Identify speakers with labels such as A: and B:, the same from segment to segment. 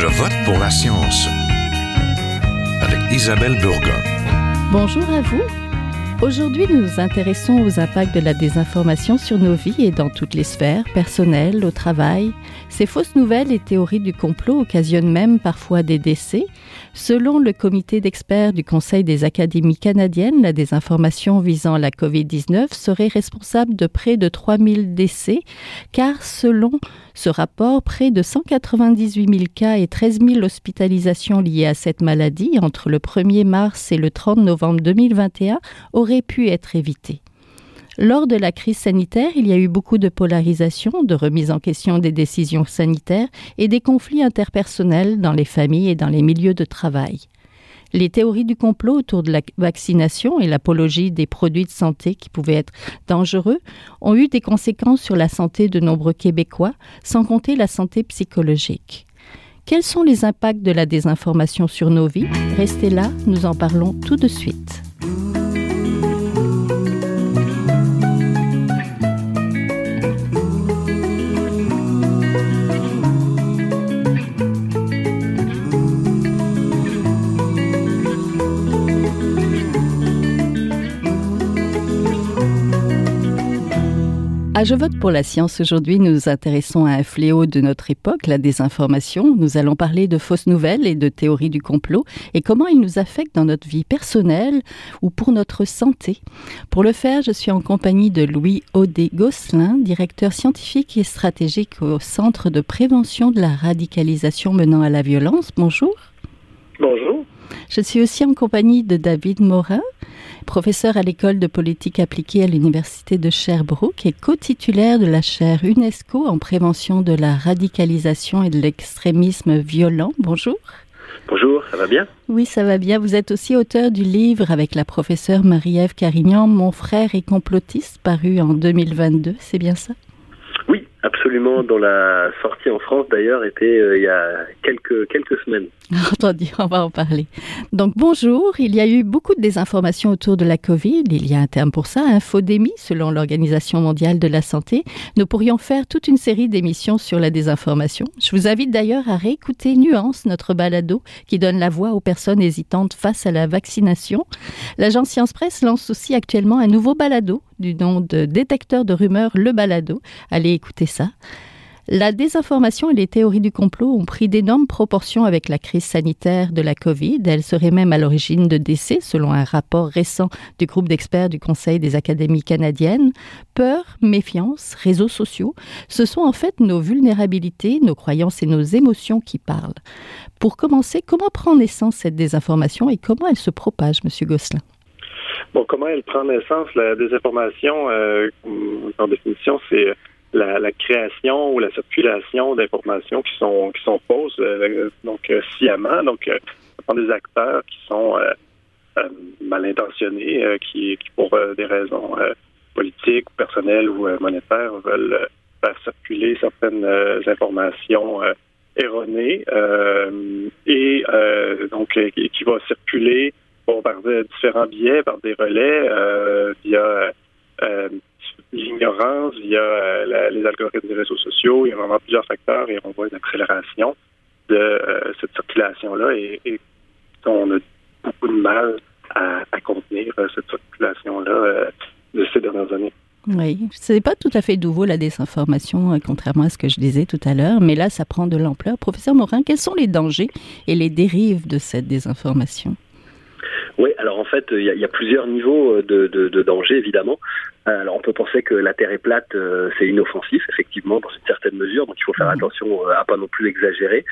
A: Je vote pour la science avec Isabelle Burgon.
B: Bonjour à vous. Aujourd'hui, nous nous intéressons aux impacts de la désinformation sur nos vies et dans toutes les sphères, personnelles, au travail. Ces fausses nouvelles et théories du complot occasionnent même parfois des décès. Selon le comité d'experts du Conseil des académies canadiennes, la désinformation visant la COVID-19 serait responsable de près de 3000 décès, car selon ce rapport, près de 198 000 cas et 13 000 hospitalisations liées à cette maladie entre le 1er mars et le 30 novembre 2021 auraient pu être évités. Lors de la crise sanitaire, il y a eu beaucoup de polarisation, de remise en question des décisions sanitaires et des conflits interpersonnels dans les familles et dans les milieux de travail. Les théories du complot autour de la vaccination et l'apologie des produits de santé qui pouvaient être dangereux ont eu des conséquences sur la santé de nombreux Québécois, sans compter la santé psychologique. Quels sont les impacts de la désinformation sur nos vies? Restez là, nous en parlons tout de suite. À Je vote pour la science, aujourd'hui, nous nous intéressons à un fléau de notre époque, la désinformation. Nous allons parler de fausses nouvelles et de théories du complot et comment ils nous affectent dans notre vie personnelle ou pour notre santé. Pour le faire, je suis en compagnie de Louis Audet Gosselin, directeur scientifique et stratégique au Centre de prévention de la radicalisation menant à la violence. Bonjour.
C: Bonjour.
B: Je suis aussi en compagnie de David Morin, professeur à l'école de politique appliquée à l'Université de Sherbrooke et co-titulaire de la chaire UNESCO en prévention de la radicalisation et de l'extrémisme violent. Bonjour.
C: Bonjour, ça va bien?
B: Oui, ça va bien. Vous êtes aussi auteur du livre avec la professeure Marie-Ève Carignan, Mon frère est complotiste, paru en 2022, c'est bien ça?
C: Absolument, dont la sortie en France d'ailleurs était euh, il y a quelques, semaines.
B: Entendu, on va en parler. Donc bonjour, il y a eu beaucoup de désinformation autour de la Covid, il y a un terme pour ça, infodémie selon l'Organisation mondiale de la santé. Nous pourrions faire toute une série d'émissions sur la désinformation. Je vous invite d'ailleurs à réécouter Nuance, notre balado qui donne la voix aux personnes hésitantes face à la vaccination. L'agence Science Presse lance aussi actuellement un nouveau balado du nom de Détecteur de rumeurs, le balado. Allez écouter ça. La désinformation et les théories du complot ont pris d'énormes proportions avec la crise sanitaire de la Covid. Elles seraient même à l'origine de décès, selon un rapport récent du groupe d'experts du Conseil des académies canadiennes. Peur, méfiance, réseaux sociaux, ce sont en fait nos vulnérabilités, nos croyances et nos émotions qui parlent. Pour commencer, comment prend naissance cette désinformation et comment elle se propage, Monsieur Gosselin?
C: Bon, comment elle prend naissance La désinformation, euh, en définition, c'est la, création ou la circulation d'informations qui sont qui sont fausses, euh, donc euh, sciemment. Donc, euh, prend des acteurs qui sont mal intentionnés, qui, qui, pour des raisons politiques personnelles ou monétaires veulent faire circuler certaines informations erronées et donc qui, va circuler par différents biais, par des relais via l'ignorance, via euh, les algorithmes des réseaux sociaux. Il y a vraiment plusieurs facteurs et on voit une accélération de euh, cette circulation-là et, on a beaucoup de mal à, contenir euh, cette circulation-là de ces dernières années.
B: Oui, ce n'est pas tout à fait nouveau la désinformation, contrairement à ce que je disais tout à l'heure, mais là, ça prend de l'ampleur. Professeur Morin, quels sont les dangers et les dérives de cette désinformation?
D: Oui, alors en fait, il y, a, plusieurs niveaux de, de, de danger, évidemment. Euh, alors on peut penser que la Terre est plate, euh, c'est inoffensif, effectivement, dans une certaine mesure, donc il faut faire mhm. attention euh, à pas non plus exagérer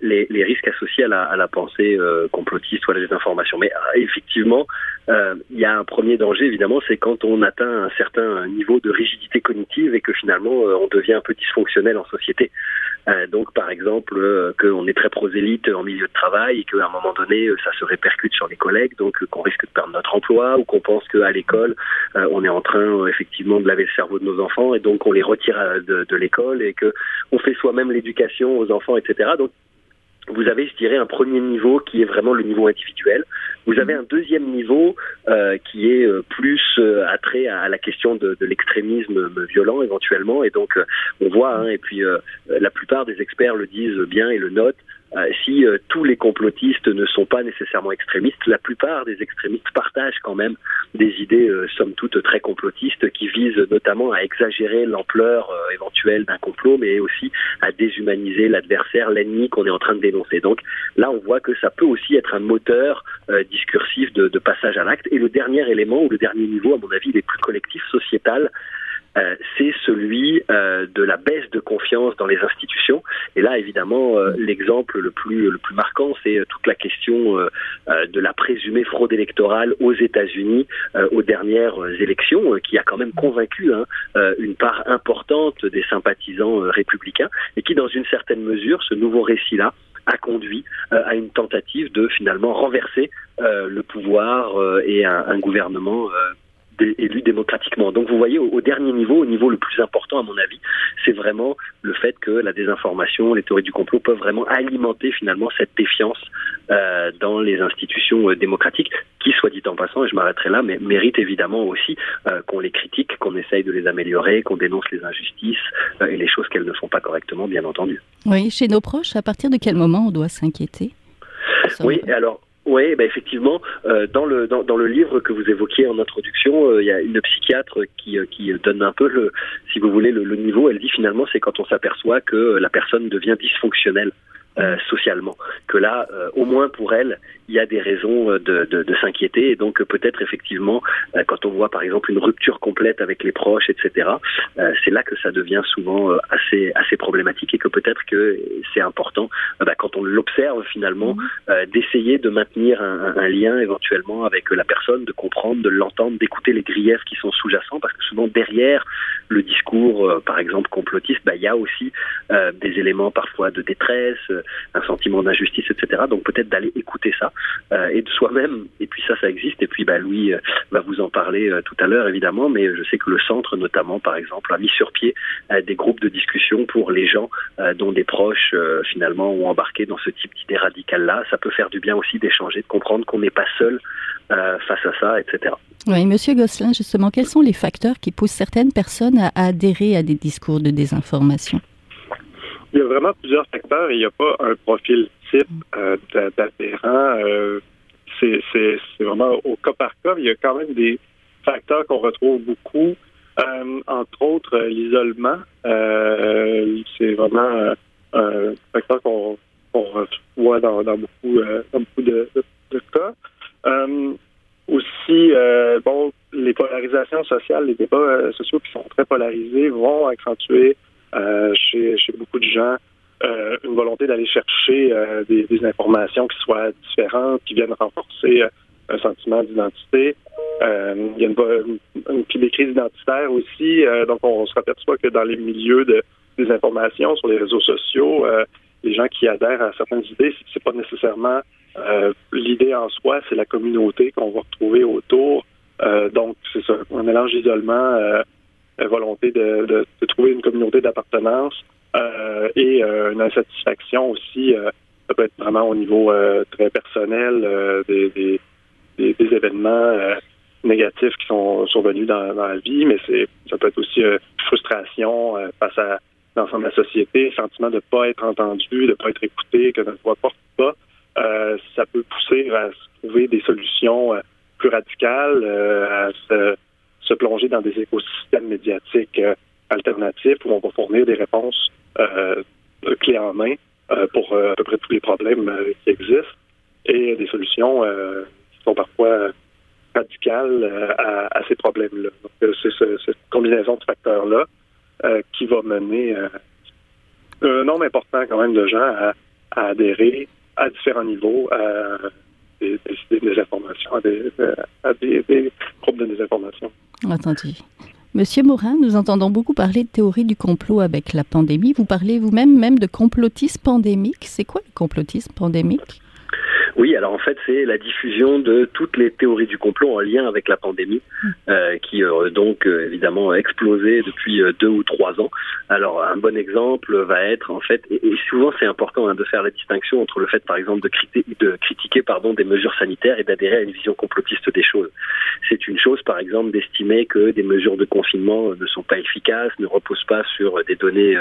D: les, les, risques associés à la, à la pensée complotiste ou à la désinformation. Mais effectivement, il y a un premier danger, évidemment, c'est quand on atteint un certain niveau de rigidité cognitive et que finalement on devient un peu dysfonctionnel en société. Donc par exemple, qu'on est très prosélyte en milieu de travail et qu'à un moment donné, ça se répercute sur les collègues, donc qu'on risque de perdre notre emploi ou qu'on pense qu'à l'école, on est en train euh, effectivement de laver le cerveau de nos enfants et donc on les retire euh, de, l'école et que on fait soi-même l'éducation aux enfants, etc. vous avez, je dirais, un premier niveau qui est vraiment le niveau individuel. Vous avez un deuxième niveau euh, qui est plus attrait à, la question de, l'extrémisme violent éventuellement. Et donc, on voit, hein, et puis la plupart des experts le disent bien et le notent, si tous les complotistes ne sont pas nécessairement extrémistes, la plupart des extrémistes partagent quand même des idées somme toute très complotistes qui visent notamment à exagérer l'ampleur éventuelle d'un complot, mais aussi à déshumaniser l'adversaire, l'ennemi qu'on est en train de dénoncer. Donc là, on voit que ça peut aussi être un moteur discursif de, de passage à l'acte. Et le dernier élément ou le dernier niveau, à mon avis, les plus collectif, sociétal, euh, c'est celui euh, de la baisse de confiance dans les institutions. Et là, évidemment, euh, l'exemple le plus le plus marquant, c'est toute la question de la présumée fraude électorale aux États-Unis aux dernières élections, qui a quand même convaincu hein, une part importante des sympathisants républicains, et qui, dans une certaine mesure, ce nouveau récit-là a conduit à une tentative de finalement renverser le pouvoir et un, un gouvernement élu démocratiquement. Donc vous voyez, au, dernier niveau, au niveau le plus important à mon avis, c'est vraiment le fait que la désinformation, les théories du complot peuvent vraiment alimenter finalement cette défiance euh, dans les institutions euh, démocratiques, qui, soit dit en passant, et je m'arrêterai là, mais méritent évidemment aussi euh, qu'on les critique, qu'on essaye de les améliorer, qu'on dénonce les injustices et les choses qu'elles ne font pas correctement, bien entendu.
B: Oui, chez nos proches, à partir de quel moment on doit s'inquiéter?
D: Oui, alors oui, bah effectivement, euh, dans le dans, dans, le livre que vous évoquiez en introduction, euh, il y a une psychiatre qui euh, qui donne un peu le, si vous voulez, le, niveau. Elle dit finalement, c'est quand on s'aperçoit que la personne devient dysfonctionnelle. Socialement. Que là, au moins pour elle, il y a des raisons euh, de, de, de s'inquiéter. Et donc peut-être effectivement, quand on voit par exemple une rupture complète avec les proches, etc., c'est là que ça devient souvent assez assez problématique et que peut-être que c'est important, bah, quand on l'observe finalement, mmh. d'essayer de maintenir un, un, lien éventuellement avec la personne, de comprendre, de l'entendre, d'écouter les griefs qui sont sous-jacents, parce que souvent derrière le discours, par exemple complotiste, bah, il y a aussi des éléments parfois de détresse, un sentiment d'injustice, etc. Donc peut-être d'aller écouter ça euh, et de soi-même. Et puis ça, ça existe. Et puis bah, Louis euh, va vous en parler euh, tout à l'heure, évidemment. Mais je sais que le centre, notamment, par exemple, a mis sur pied des groupes de discussion pour les gens dont des proches finalement ont embarqué dans ce type d'idée radicale-là. Ça peut faire du bien aussi d'échanger, de comprendre qu'on n'est pas seul face à ça, etc.
B: Oui, Monsieur Gosselin, justement, quels sont les facteurs qui poussent certaines personnes à adhérer à des discours de désinformation?
C: Il y a vraiment plusieurs facteurs et il n'y a pas un profil type euh, d'adhérent. Euh, c'est vraiment au cas par cas. Il y a quand même des facteurs qu'on retrouve beaucoup, euh, entre autres l'isolement. C'est vraiment un facteur qu'on voit dans, dans, beaucoup, dans beaucoup de, cas. aussi, bon, les polarisations sociales, les débats sociaux qui sont très polarisés vont accentuer chez, chez, beaucoup de gens euh, une volonté d'aller chercher euh, des, informations qui soient différentes, qui viennent renforcer un sentiment d'identité. il y a une, des crises identitaires aussi. donc, on, se aperçoit que dans les milieux de, des informations sur les réseaux sociaux, les gens qui adhèrent à certaines idées, c'est pas nécessairement l'idée en soi, c'est la communauté qu'on va retrouver autour. donc, c'est un mélange d'isolement volonté de, trouver une communauté d'appartenance euh, et euh, une insatisfaction aussi. Euh, ça peut être vraiment au niveau euh, très personnel euh, des, des, événements négatifs qui sont survenus dans, la vie, mais c'est ça peut être aussi frustration face à l'ensemble de la société, sentiment de ne pas être entendu, de ne pas être écouté, que notre voix porte pas. ça peut pousser à trouver des solutions plus radicales, à se se plonger dans des écosystèmes médiatiques euh, alternatifs où on va fournir des réponses euh, clés en main euh, pour à peu près tous les problèmes qui existent et des solutions qui sont parfois radicales à, ces problèmes-là. Donc, c'est cette combinaison de facteurs-là qui va mener un nombre important quand même de gens à, adhérer à différents niveaux à des, des, informations, à des, des groupes de désinformation.
B: Monsieur Morin, nous entendons beaucoup parler de théorie du complot avec la pandémie. Vous parlez vous-même même de complotisme pandémique. C'est quoi le complotisme pandémique?
D: Oui, alors en fait, c'est la diffusion de toutes les théories du complot en lien avec la pandémie, hmm. euh, qui euh, donc euh, évidemment a explosé depuis euh, deux ou trois ans. Alors un bon exemple va être en fait, et, et souvent c'est important hein, de faire la distinction entre le fait, par exemple, de, critiquer, de critiquer pardon des mesures sanitaires et d'adhérer à une vision complotiste des choses. C'est une chose, par exemple, d'estimer que des mesures de confinement ne sont pas efficaces, ne reposent pas sur des données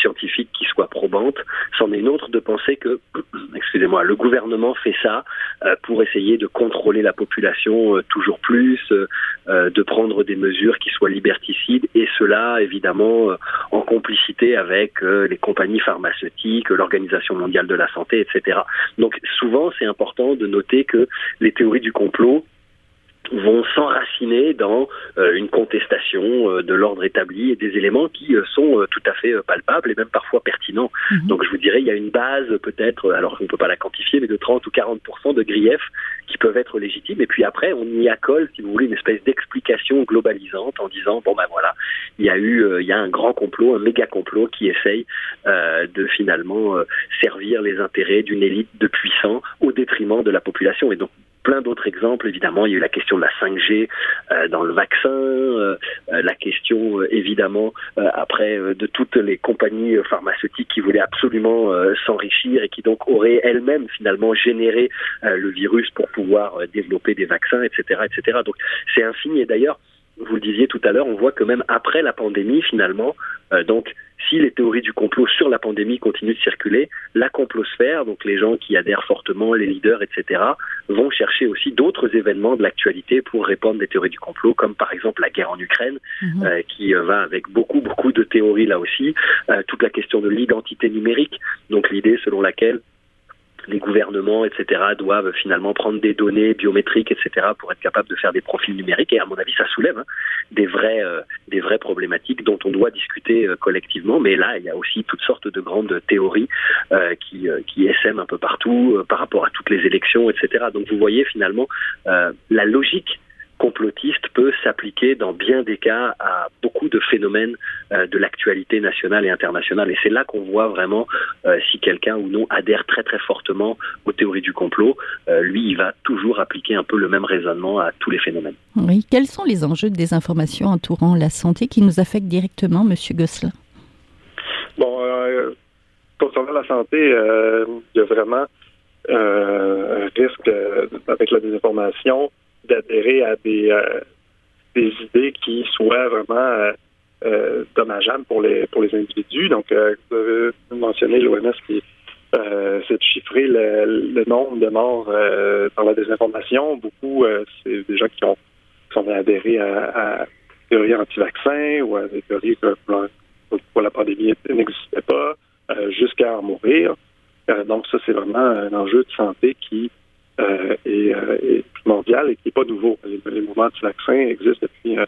D: scientifique qui soit probante. C'en est une autre de penser que, excusez-moi, le gouvernement fait ça pour essayer de contrôler la population toujours plus, de prendre des mesures qui soient liberticides, et cela évidemment en complicité avec les compagnies pharmaceutiques, l'Organisation mondiale de la santé, etc. Donc souvent, c'est important de noter que les théories du complot vont s'enraciner dans euh, une contestation euh, de l'ordre établi et des éléments qui euh, sont tout à fait palpables et même parfois pertinents. Mhm. Donc je vous dirais, il y a une base peut-être, alors on ne peut pas la quantifier, mais de 30 ou 40 de griefs qui peuvent être légitimes. Et puis après, on y accole, si vous voulez, une espèce d'explication globalisante en disant, bon ben voilà, il y a eu, il y a un grand complot, un méga complot qui essaye de finalement servir les intérêts d'une élite de puissants au détriment de la population. Et donc plein d'autres exemples. Évidemment, il y a eu la question de la 5G euh, dans le vaccin, euh, euh, la question évidemment après de toutes les compagnies pharmaceutiques qui voulaient absolument s'enrichir et qui donc auraient elles-mêmes finalement généré le virus pour pouvoir développer des vaccins, etc., etc. Donc c'est un signe. Et d'ailleurs, vous le disiez tout à l'heure, on voit que même après la pandémie, finalement, donc si les théories du complot sur la pandémie continuent de circuler, la complosphère, donc les gens qui adhèrent fortement, les leaders, etc., vont chercher aussi d'autres événements de l'actualité pour répandre des théories du complot, comme par exemple la guerre en Ukraine, mhm. euh, qui euh, va avec beaucoup, beaucoup de théories là aussi, euh, toute la question de l'identité numérique, donc l'idée selon laquelle les gouvernements, etc., doivent finalement prendre des données biométriques, etc., pour être capables de faire des profils numériques. Et à mon avis, ça soulève hein, des vraies, euh, des vraies problématiques dont on doit discuter euh, collectivement. Mais là, il y a aussi toutes sortes de grandes théories euh, qui, qui essaiment un peu partout par rapport à toutes les élections, etc. Donc vous voyez finalement la logique complotiste peut s'appliquer dans bien des cas à beaucoup de phénomènes euh, de l'actualité nationale et internationale. Et c'est là qu'on voit vraiment euh, si quelqu'un ou non adhère très très fortement aux théories du complot. Euh, lui, il va toujours appliquer un peu le même raisonnement à tous les phénomènes.
B: Oui. Quels sont les enjeux de désinformation entourant la santé qui nous affectent directement, Monsieur Gosselin?
C: Bon, concernant la santé, il y a vraiment un risque avec la désinformation d'adhérer à des, euh, des idées qui soient vraiment euh, euh, dommageables pour les pour les individus. Donc, vous avez mentionné l'OMS qui c'est de chiffrer le, nombre de morts par la désinformation. Beaucoup, c'est des gens qui ont sont adhérés à, à des théories anti-vaccins ou à des théories que la pandémie n'existait pas, jusqu'à en mourir. donc, ça, c'est vraiment un enjeu de santé qui euh, est, euh, mondial et qui n'est pas nouveau. Les, mouvements de vaccin existent depuis euh,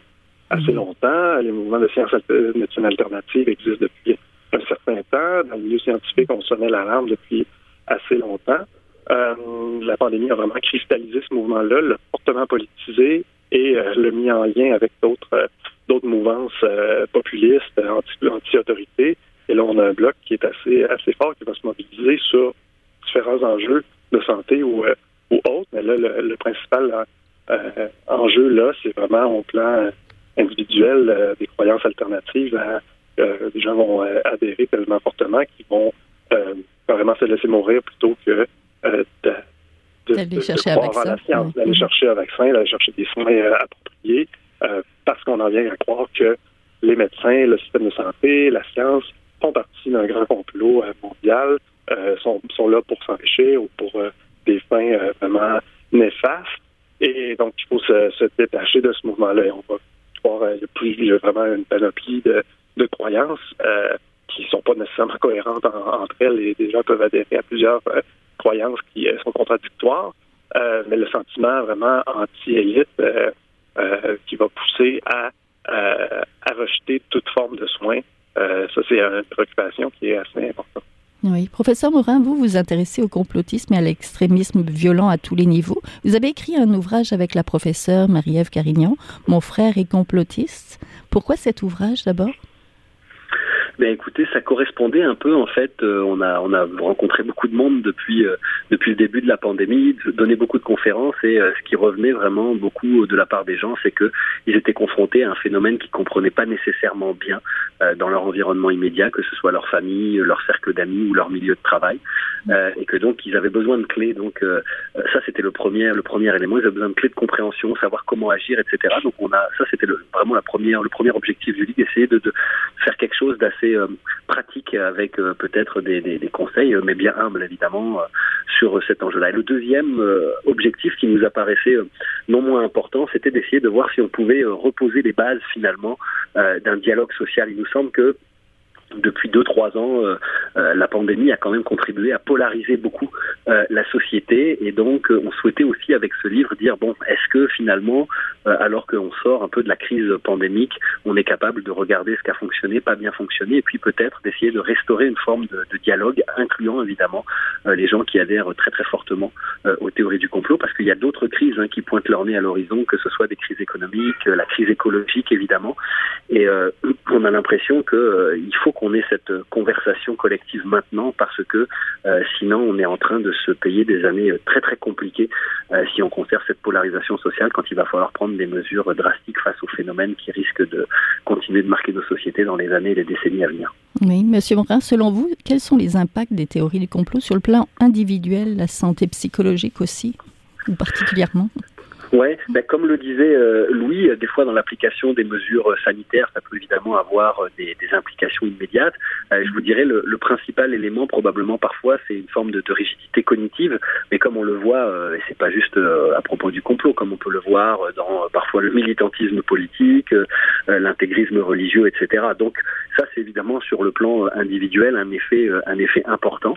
C: assez mhm. longtemps. Les mouvements de sciences de médecine alternative existent depuis un certain temps. Dans le milieu scientifique, on sonnait l'alarme depuis assez longtemps. Euh, la pandémie a vraiment cristallisé ce mouvement-là, l'a fortement politisé et euh, l'a mis en lien avec d'autres d'autres mouvances populistes, anti-autorité. et là, on a un bloc qui est assez assez fort, qui va se mobiliser sur différents enjeux de santé ou. Mais là, le, principal euh, enjeu, là, c'est vraiment au plan individuel euh, des croyances alternatives à euh, les gens vont adhérer tellement fortement qu'ils vont carrément se laisser mourir plutôt que de,
B: d'aller chercher un vaccin.
C: la science, d'aller chercher un vaccin, d'aller chercher des soins appropriés, parce qu'on en vient à croire que les médecins, le système de santé, la science font partie d'un grand complot mondial, sont, sont là pour s'enrichir ou pour des fins euh, vraiment néfastes. Et donc, il faut se, détacher de ce mouvement-là. On va voir, euh, il y a vraiment une panoplie de, croyances euh, qui ne sont pas nécessairement cohérentes entre elles et des gens peuvent adhérer à plusieurs croyances qui sont contradictoires. mais le sentiment vraiment anti-élite qui va pousser à, à rejeter toute forme de soins, ça c'est une préoccupation qui est assez importante.
B: Oui, professeur Morin, vous vous intéressez au complotisme et à l'extrémisme violent à tous les niveaux. Vous avez écrit un ouvrage avec la professeure Marie-Ève Carignan, Mon frère est complotiste. Pourquoi cet ouvrage d'abord?
D: Ben écoutez, ça correspondait un peu en fait. Euh, on a on a rencontré beaucoup de monde depuis euh, depuis le début de la pandémie, donné beaucoup de conférences et euh, ce qui revenait vraiment beaucoup de la part des gens, c'est que ils étaient confrontés à un phénomène qu'ils comprenaient pas nécessairement bien dans leur environnement immédiat, que ce soit leur famille, leur cercle d'amis ou leur milieu de travail, et que donc ils avaient besoin de clés. Donc ça c'était le premier le premier élément. Ils avaient besoin de clés de compréhension, savoir comment agir, etc. Donc on a ça c'était vraiment la première le premier objectif du livre, essayer de, de faire quelque chose d'assez assez pratique avec peut-être des, des, des, conseils, mais bien humbles évidemment, sur cet enjeu-là. Et le deuxième objectif qui nous apparaissait non moins important, c'était d'essayer de voir si on pouvait reposer les bases finalement d'un dialogue social. Il nous semble que depuis deux trois ans, euh, euh, la pandémie a quand même contribué à polariser beaucoup euh, la société. Et donc on souhaitait aussi avec ce livre dire bon est-ce que finalement alors qu'on sort un peu de la crise pandémique, on est capable de regarder ce qui a fonctionné, pas bien fonctionné et puis peut-être d'essayer de restaurer une forme de, dialogue incluant évidemment les gens qui adhèrent très très fortement aux théories du complot parce qu'il y a d'autres crises hein, qui pointent leur nez à l'horizon que ce soit des crises économiques, la crise écologique évidemment. Et on a l'impression que il faut qu'on ait cette conversation collective maintenant parce que euh, sinon on est en train de se payer des années très très compliquées euh, si on conserve cette polarisation sociale quand il va falloir prendre des mesures drastiques face aux phénomènes qui risquent de continuer de marquer nos sociétés dans les années et les décennies à venir.
B: Oui, Monsieur Morin, selon vous, quels sont les impacts des théories du complot sur le plan individuel, la santé psychologique aussi, ou particulièrement?
D: Ouais, ben comme le disait euh, Louis, euh, des fois dans l'application des mesures euh, sanitaires, ça peut évidemment avoir des, des implications immédiates. je vous dirais le, le, principal élément probablement parfois c'est une forme de, de, rigidité cognitive, mais comme on le voit, et c'est pas juste à propos du complot, comme on peut le voir dans parfois le militantisme politique, l'intégrisme religieux, etc. Donc ça c'est évidemment sur le plan individuel un effet un effet important.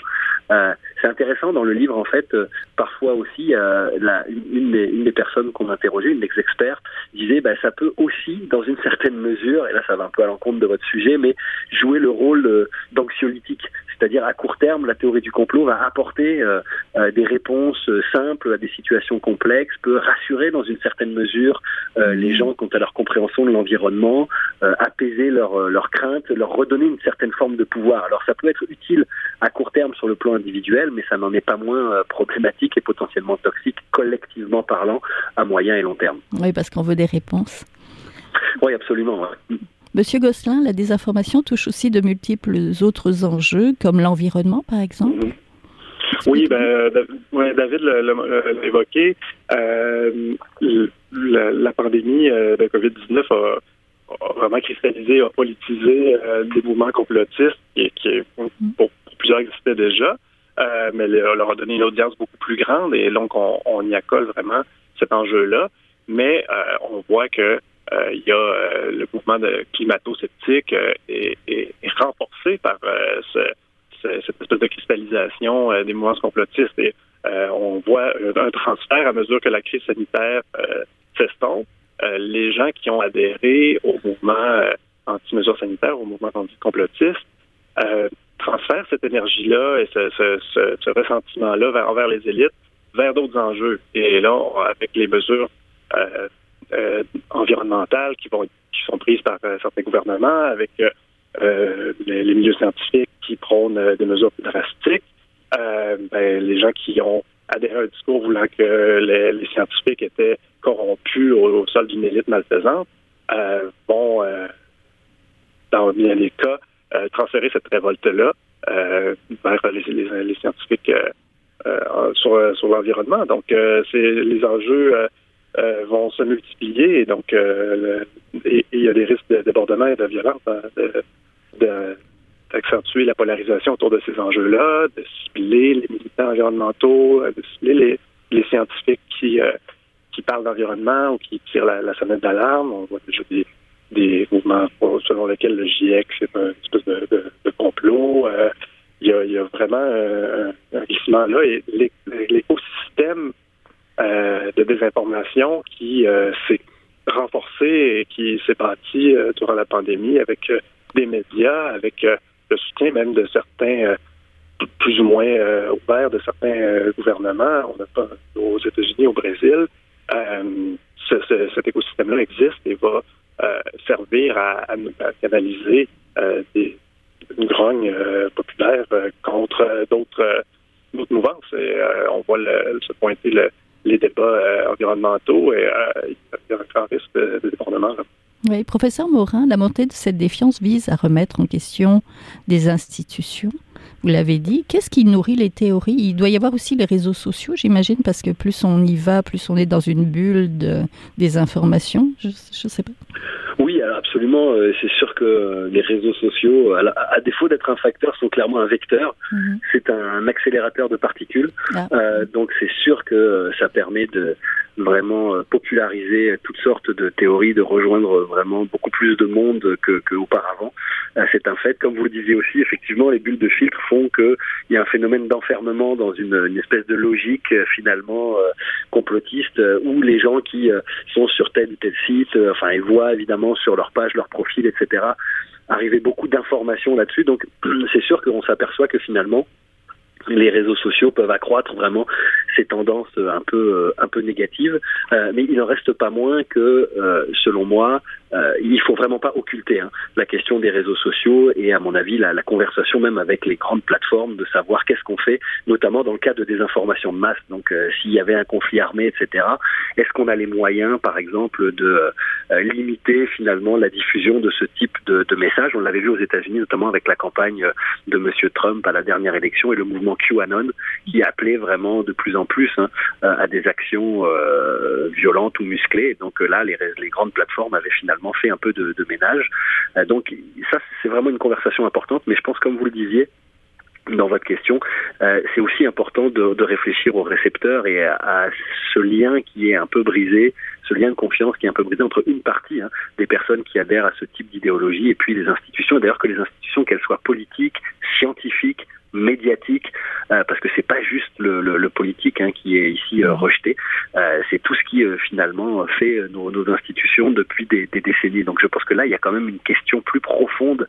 D: C'est intéressant dans le livre en fait, parfois aussi la, une, des, des personnes qu'on interrogeait, une ex-experte, disait ben, ça peut aussi, dans une certaine mesure, et là ça va un peu à l'encontre de votre sujet, mais jouer le rôle euh, d'anxiolytique. C'est-à-dire à court terme, la théorie du complot va apporter euh, euh, des réponses simples à des situations complexes, peut rassurer dans une certaine mesure les gens quant à leur compréhension de l'environnement, apaiser leurs leur craintes, leur redonner une certaine forme de pouvoir. Alors ça peut être utile à court terme sur le plan individuel, mais ça n'en est pas moins problématique et potentiellement toxique collectivement parlant à moyen et long terme.
B: Oui, parce qu'on veut des réponses.
D: Oui, absolument.
B: Monsieur Gosselin, la désinformation touche aussi de multiples autres enjeux, comme l'environnement, par exemple. Mhm.
C: Oui, ben, David l'a évoqué. Euh, la, pandémie euh, de COVID-19 a, vraiment cristallisé, a politisé euh, des mouvements complotistes qui, qui mhm. pour, plusieurs existaient déjà, mais leur a donné une audience beaucoup plus grande et donc on, on y accole vraiment cet enjeu-là, mais on voit que il y a euh, le mouvement de climato-sceptique est, renforcé par cette espèce de cristallisation des mouvements complotistes on voit un transfert à mesure que la crise sanitaire s'estompe. les gens qui ont adhéré au mouvement anti-mesures sanitaires, au mouvement anti-complotiste, transfèrent cette énergie-là et ce, ressentiment-là vers, envers les élites vers d'autres enjeux. Et là, avec les mesures euh, euh, environnementales qui vont sont prises par euh, certains gouvernements, avec les, milieux scientifiques qui prônent des mesures plus drastiques, ben, les gens qui ont adhéré à un discours voulant que les, scientifiques étaient corrompus au, sol d'une élite malfaisante vont, dans bien des cas, transférer cette révolte-là vers les, les scientifiques euh, sur, euh, l'environnement. Donc, euh, c'est les enjeux vont se multiplier et donc il y a des risques de débordement et de violence hein, d'accentuer la polarisation autour de ces enjeux-là, de cibler les militants environnementaux, de cibler les, scientifiques qui qui parlent d'environnement ou qui tirent la, sonnette d'alarme. On voit déjà des, des mouvements selon lesquels le GIEC c'est un espèce de, complot il y a, vraiment un, glissement là et l'écosystème euh, de désinformation qui euh, s'est renforcé et qui s'est bâti euh, durant la pandémie avec des médias, avec le soutien même de certains plus ou moins ouverts de certains gouvernements. On a pas aux États-Unis, au Brésil. cet écosystème-là existe et va servir à, canaliser des, une grogne euh, populaire euh, contre euh, d'autres mouvances. On voit se pointer les débats environnementaux et il y a un grand risque de, débordement.
B: Oui, professeur Morin, la montée de cette défiance vise à remettre en question des institutions. Vous l'avez dit. Qu'est-ce qui nourrit les théories? Il doit y avoir aussi les réseaux sociaux, j'imagine, parce que plus on y va, plus on est dans une bulle de, des informations. Je ne sais pas.
D: Oui, alors absolument. Euh, c'est sûr que les réseaux sociaux, à, défaut d'être un facteur, sont clairement un vecteur. Mhm. C'est un, accélérateur de particules. Ah. Euh, donc c'est sûr que ça permet de vraiment euh, populariser toutes sortes de théories, de rejoindre vraiment beaucoup plus de monde que, que auparavant. Euh, c'est un fait. Comme vous le disiez aussi, effectivement, les bulles de filtre qu'il y a un phénomène d'enfermement dans une, espèce de logique euh, finalement complotiste où les gens qui sont sur tel ou tel site, enfin, ils voient évidemment sur leur page, leur profil, etc., arriver beaucoup d'informations là-dessus. Donc, c'est sûr qu'on s'aperçoit que finalement, les réseaux sociaux peuvent accroître vraiment ces tendances un peu un peu négatives, euh, mais il n'en reste pas moins que, euh, selon moi, euh, il faut vraiment pas occulter hein, la question des réseaux sociaux et à mon avis la, conversation même avec les grandes plateformes de savoir qu'est-ce qu'on fait, notamment dans le cas de désinformation de masse. Donc euh, s'il y avait un conflit armé, etc. Est-ce qu'on a les moyens, par exemple, de euh, limiter finalement la diffusion de ce type de, de messages? On l'avait vu aux États-Unis, notamment avec la campagne de Monsieur Trump à la dernière élection et le mouvement QAnon qui appelait vraiment de plus en plus hein, à des actions violentes ou musclées. donc là, les, les grandes plateformes avaient finalement fait un peu de, ménage. Euh, donc ça, c'est vraiment une conversation importante, mais je pense, comme vous le disiez, dans votre question, euh, c'est aussi important de, réfléchir aux récepteurs et à, ce lien qui est un peu brisé, ce lien de confiance qui est un peu brisé entre une partie hein, des personnes qui adhèrent à ce type d'idéologie et puis les institutions. D'ailleurs que les institutions, qu'elles soient politiques, scientifiques, médiatique, euh, parce que c'est pas juste le, politique hein, qui est ici euh, rejeté, euh, c'est tout ce qui finalement fait nos, institutions depuis des, décennies. Donc je pense que là, il y a quand même une question plus profonde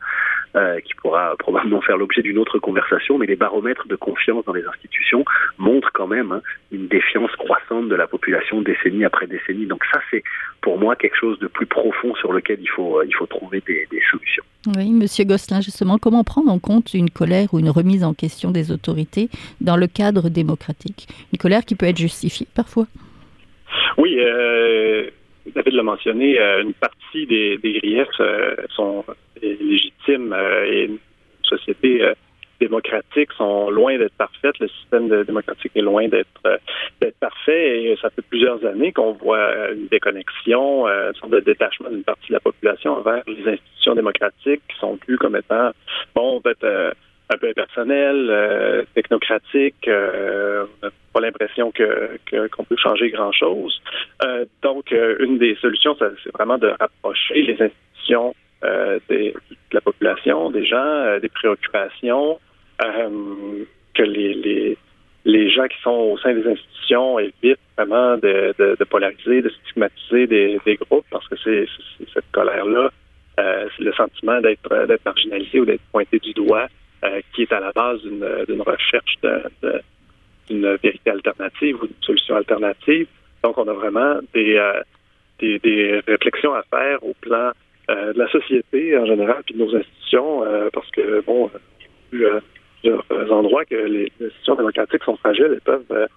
D: qui pourra probablement faire l'objet d'une autre conversation, mais les baromètres de confiance dans les institutions montrent quand même hein, une défiance croissante de la population décennie après décennie. Donc ça, c'est pour moi quelque chose de plus profond sur lequel il faut, il faut trouver des, des solutions.
B: Oui, Monsieur Gosselin, justement, comment prendre en compte une colère ou une remise en question des autorités dans le cadre démocratique. Une colère qui peut être justifiée parfois.
C: Oui, euh, David l'a mentionné, euh, une partie des, griefs euh, sont légitimes et une société démocratiques sont loin d'être parfaites. Le système démocratique est loin d'être d'être parfait et ça fait plusieurs années qu'on voit une déconnexion, une sorte de détachement d'une partie de la population envers les institutions démocratiques qui sont plus comme étant bon peut-être un peu impersonnel, euh, technocratique. Euh, on n'a pas l'impression que qu'on peut changer grand-chose. Euh, donc, une des solutions, c'est vraiment de rapprocher les institutions de la population, des gens, des préoccupations, que les, les, les gens qui sont au sein des institutions évitent vraiment de, de, de polariser, de stigmatiser des, des groupes, parce que c'est cette colère-là, c'est le sentiment d'être d'être marginalisé ou d'être pointé du doigt euh, qui est à la base d'une recherche d'une vérité alternative ou d'une solution alternative. Donc, on a vraiment des, euh, réflexions à faire au plan euh, de la société en général, puis de nos institutions, parce que, bon, il y a plusieurs endroits que les institutions démocratiques sont fragiles et peuvent,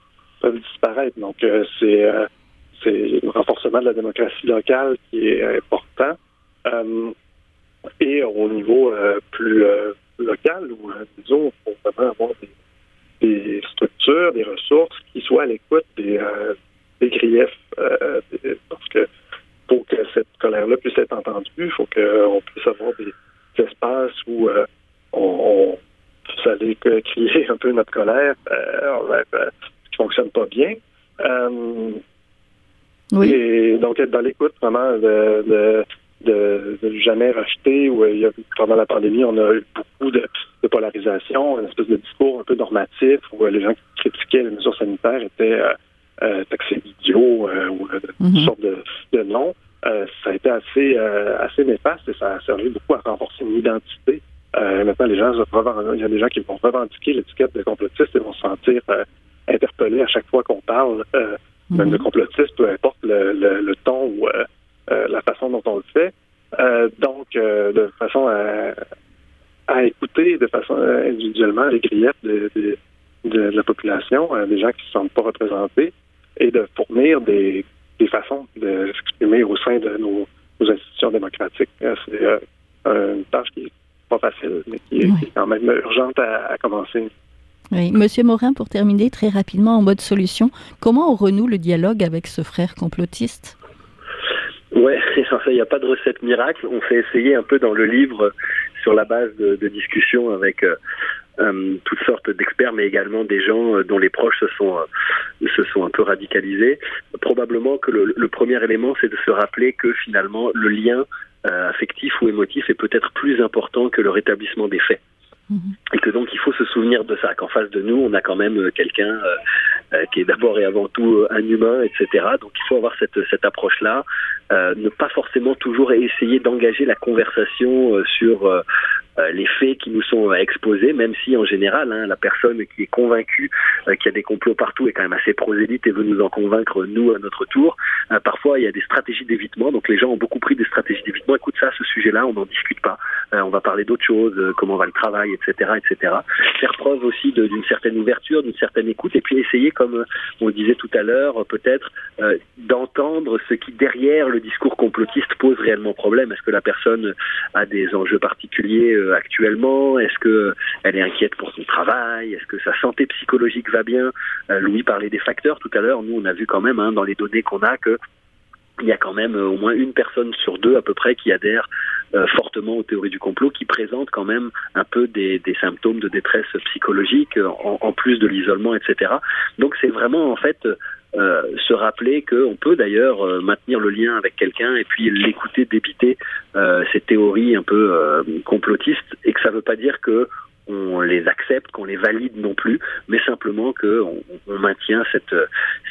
C: peuvent disparaître. Donc, c'est le renforcement de la démocratie locale qui est important. et au niveau plus local où, euh, disons, il faut vraiment avoir des, structures, des ressources qui soient à l'écoute des, euh, des griefs. Euh, parce que pour que cette colère-là puisse être entendue, il faut qu'on puisse avoir des, espaces où on, on, puisse aller crier un peu notre colère ce qui fonctionne pas bien. oui. Et donc être dans l'écoute vraiment de de, de, jamais racheter. Où il y a, pendant la pandémie, on a eu beaucoup de, de, polarisation, une espèce de discours un peu normatif où les gens qui critiquaient les mesures sanitaires étaient euh, euh taxés d'idiots euh, ou de toutes mhm. sortes de, de noms. Euh, ça a été assez assez néfaste et ça a servi beaucoup à renforcer une identité. maintenant, les gens, il y a des gens qui vont revendiquer l'étiquette de complotiste et vont se sentir interpellés à chaque fois qu'on parle, même de mhm. complotiste, peu importe le, le, le ton ou euh, la façon dont on le fait. Euh, donc, euh, de façon à, à, écouter de façon individuellement les griefs de, de, de, la population, des gens qui ne se sentent pas représentés, et de fournir des, des façons de s'exprimer au sein de nos, nos institutions démocratiques. C'est une tâche qui est pas facile, mais qui, est quand même urgente à, commencer.
B: Oui. Monsieur Morin, pour terminer très rapidement en mode solution, comment on renoue le dialogue avec ce frère complotiste?
D: Ouais, il n'y a pas de recette miracle. On s'est essayé un peu dans le livre sur la base de, discussions avec euh, euh, toutes sortes d'experts, mais également des gens euh, dont les proches se sont se sont un peu radicalisés. Probablement que le premier élément, c'est de se rappeler que finalement le lien affectif ou émotif est peut-être plus important que le rétablissement des faits. Mhm. Et que donc il faut se souvenir de ça, qu'en face de nous, on a quand même euh, quelqu'un euh, euh, qui est d'abord et avant tout un humain, etc. Donc il faut avoir cette, cette approche-là, ne pas forcément toujours essayer d'engager la conversation sur les faits qui nous sont exposés, même si en général, hein, la personne qui est convaincue euh, qu'il y a des complots partout est quand même assez prosélyte et veut nous en convaincre nous à notre tour. Euh, parfois, il y a des stratégies d'évitement, donc les gens ont beaucoup pris des stratégies d'évitement. Écoute ça, ce sujet-là, on n'en discute pas. on va parler d'autres choses, comment va le travail, etc., etc. Faire preuve aussi d'une certaine ouverture, d'une certaine écoute, et puis essayer, comme on le disait tout à l'heure, peut-être d'entendre ce qui derrière le discours complotiste pose réellement problème. Est-ce que la personne a des enjeux particuliers actuellement Est-ce que elle est inquiète pour son travail Est-ce que sa santé psychologique va bien euh, Louis parlait des facteurs tout à l'heure. Nous, on a vu quand même hein, dans les données qu'on a que il y a quand même euh, au moins une personne sur deux à peu près qui adhère euh, fortement aux théories du complot, qui présente quand même un peu des, symptômes de détresse psychologique en, plus de l'isolement, etc. Donc c'est vraiment en fait se rappeler qu'on peut d'ailleurs maintenir le lien avec quelqu'un et puis l'écouter débiter ces théories un peu complotistes. Et que ça ne veut pas dire que on les accepte, qu'on les valide non plus, mais simplement qu'on on maintient cette,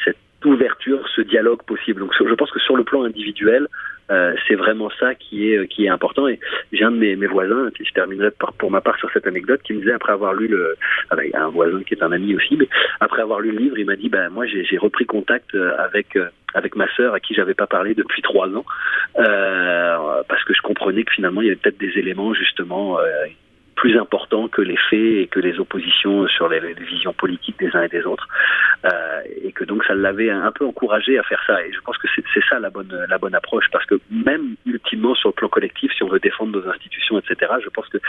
D: cette ouverture, ce dialogue possible. Donc je pense que sur le plan individuel, euh, c'est vraiment ça qui est qui est important. Et j'ai un de mes, mes voisins, je terminerai par, pour ma part sur cette anecdote, qui me disait après avoir lu le, avec un voisin qui est un ami aussi, mais après avoir lu le livre, il m'a dit ben moi j'ai repris contact euh, avec euh, avec ma sœur à qui j'avais pas parlé depuis trois ans euh, parce que je comprenais que finalement il y avait peut-être des éléments justement plus important que les faits et que les oppositions sur les, visions politiques des uns et des autres, euh, et que donc ça l'avait un peu encouragé à faire ça. Et je pense que c'est ça la bonne la bonne approche, parce que même ultimement sur le plan collectif, si on veut défendre nos institutions, etc., je pense que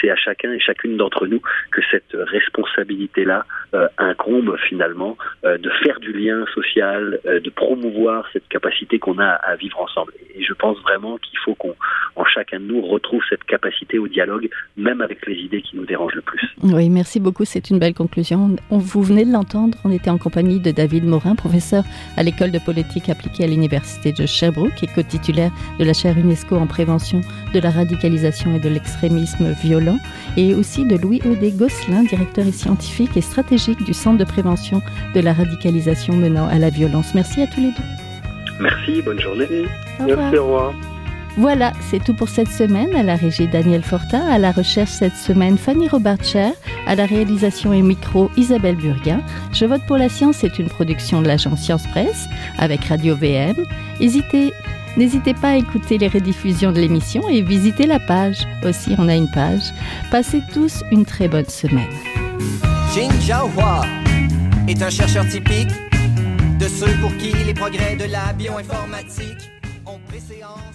D: c'est à chacun et chacune d'entre nous que cette responsabilité-là euh, incombe finalement euh, de faire du lien social, de promouvoir cette capacité qu'on a à vivre ensemble. Et je pense vraiment qu'il faut qu'on, en chacun de nous, retrouve cette capacité au dialogue, même avec les idées qui nous dérangent le plus.
B: Oui, merci beaucoup. C'est une belle conclusion. On, vous venez de l'entendre. On était en compagnie de David Morin, professeur à l'école de politique appliquée à l'université de Sherbrooke et co-titulaire de la chaire UNESCO en prévention de la radicalisation et de l'extrémisme violent, et aussi de Louis Audet Gosselin, directeur et scientifique et stratégique du Centre de prévention de la radicalisation menant à la violence. Merci à tous les deux.
D: Merci, bonne journée.
C: Merci, au revoir.
B: Voilà, c'est tout pour cette semaine. À la régie Daniel Fortin, à la recherche cette semaine Fanny Robarcher, à la réalisation et micro Isabelle Burguin. Je vote pour la science c'est une production de l'agence Science Presse avec Radio VM. N'hésitez pas à écouter les rediffusions de l'émission et visiter la page. Aussi, on a une page. Passez tous une très bonne semaine. Jin est un chercheur typique de ceux pour qui les progrès de la bioinformatique ont préséance.